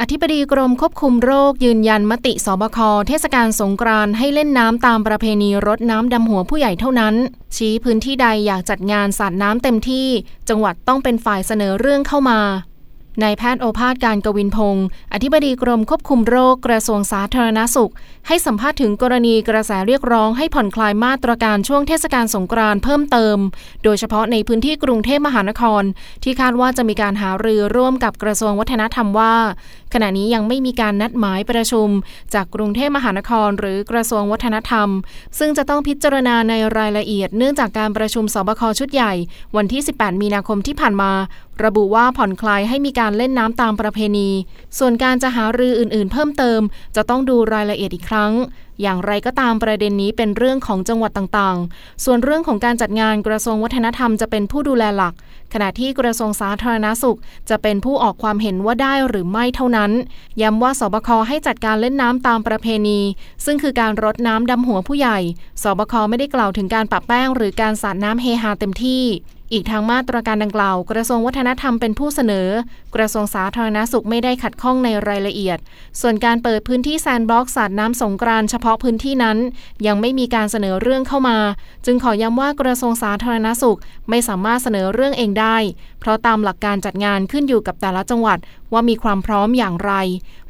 อธิบดีกรมควบคุมโรคยืนยันมติสบค เทศกาลสงกรานต์ให้เล่นน้ำตามประเพณีรดน้ำดำหัวผู้ใหญ่เท่านั้น ชี้พื้นที่ใดอยากจัดงานสาดน้ำเต็มที่ จังหวัดต้องเป็นฝ่ายเสนอเรื่องเข้ามา นายแพทย์โอภาสการกวินพงศ์อธิบดีกรมควบคุมโรคกระทรวงสาธารณสุข ให้สัมภาษณ์ถึงกรณีกระแสเรียกร้องให้ผ่อนคลายมาตรการช่วงเทศกาลสงกรานต์เพิ่มเติม โดยเฉพาะในพื้นที่กรุงเทพมหานคร ที่คาดว่าจะมีการหารือร่วมกับกระทรวงวัฒนธรรมว่า ขณะนี้ยังไม่มีการนัดหมายประชุม จากกรุงเทพมหานคร หรือกระทรวงวัฒนธรรม ซึ่งจะต้องพิจารณาในรายละเอียด เนื่องจากการประชุมสบคชุดใหญ่ วันที่ 18 มีนาคมที่ผ่านมา ระบุว่าผ่อนคลายให้มีการเล่นน้ำตามประเพณี ส่วนการจะหารืออื่นๆ เพิ่มเติม จะต้องดูรายละเอียดอีกครั้ง อย่างไรก็ตามประเด็นนี้เป็นเรื่องของจังหวัดต่างๆ ส่วนเรื่องของการจัดงานกระทรวงวัฒนธรรมจะเป็นผู้ดูแลหลัก ขณะที่กระทรวงสาธารณาสุข จะเป็นผู้ออกความเห็นว่าได้หรือไม่เท่านั้น ย้ำว่าสบคให้จัดการเล่นน้ำตามประเพณี ซึ่งคือการรดน้ำดำหัวผู้ใหญ่ สบคไม่ได้กล่าวถึงการปะแป้ง หรือการสาดน้ำเฮฮาเต็มที่ อีกทางมาตรการดังกล่าว กระทรวงวัฒนธรรมเป็นผู้เสนอ กระทรวงสาธารณาสุขไม่ได้ขัดข้องในรายละเอียด ส่วนการเปิดพื้นที่แซนด์บ็อกซ์สาดน้ำสงกรานเฉพาะพื้นที่นั้น ยังไม่มีการเสนอเรื่องเข้ามา จึงขอย้ำว่ากระทรวงสาธารณาสุขไม่สามารถเสนอเรื่องเองได้ เพราะตามหลักการจัดงานขึ้นอยู่กับแต่ละจังหวัดว่ามีความพร้อมอย่างไร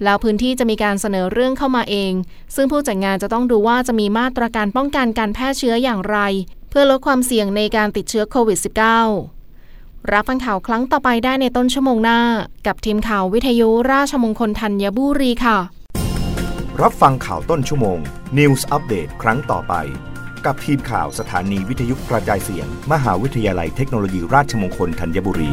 แล้วพื้นที่จะมีการเสนอเรื่องเข้ามาเอง ซึ่งผู้จัดงานจะต้องดูว่าจะมีมาตรการป้องกันการแพร่เชื้ออย่างไร เพื่อลดความเสี่ยงในการติดเชื้อโควิด -19 รับฟังข่าวครั้งต่อไปได้ในต้นชั่วโมงหน้า กับทีมข่าววิทยุราชมงคลธัญบุรีค่ะ รับฟังข่าวต้นชั่วโมง News อัปเดตครั้งต่อไป กับทีมข่าวสถานีวิทยุกระจายเสียง มหาวิทยาลัยเทคโนโลยีราชมงคลธัญบุรี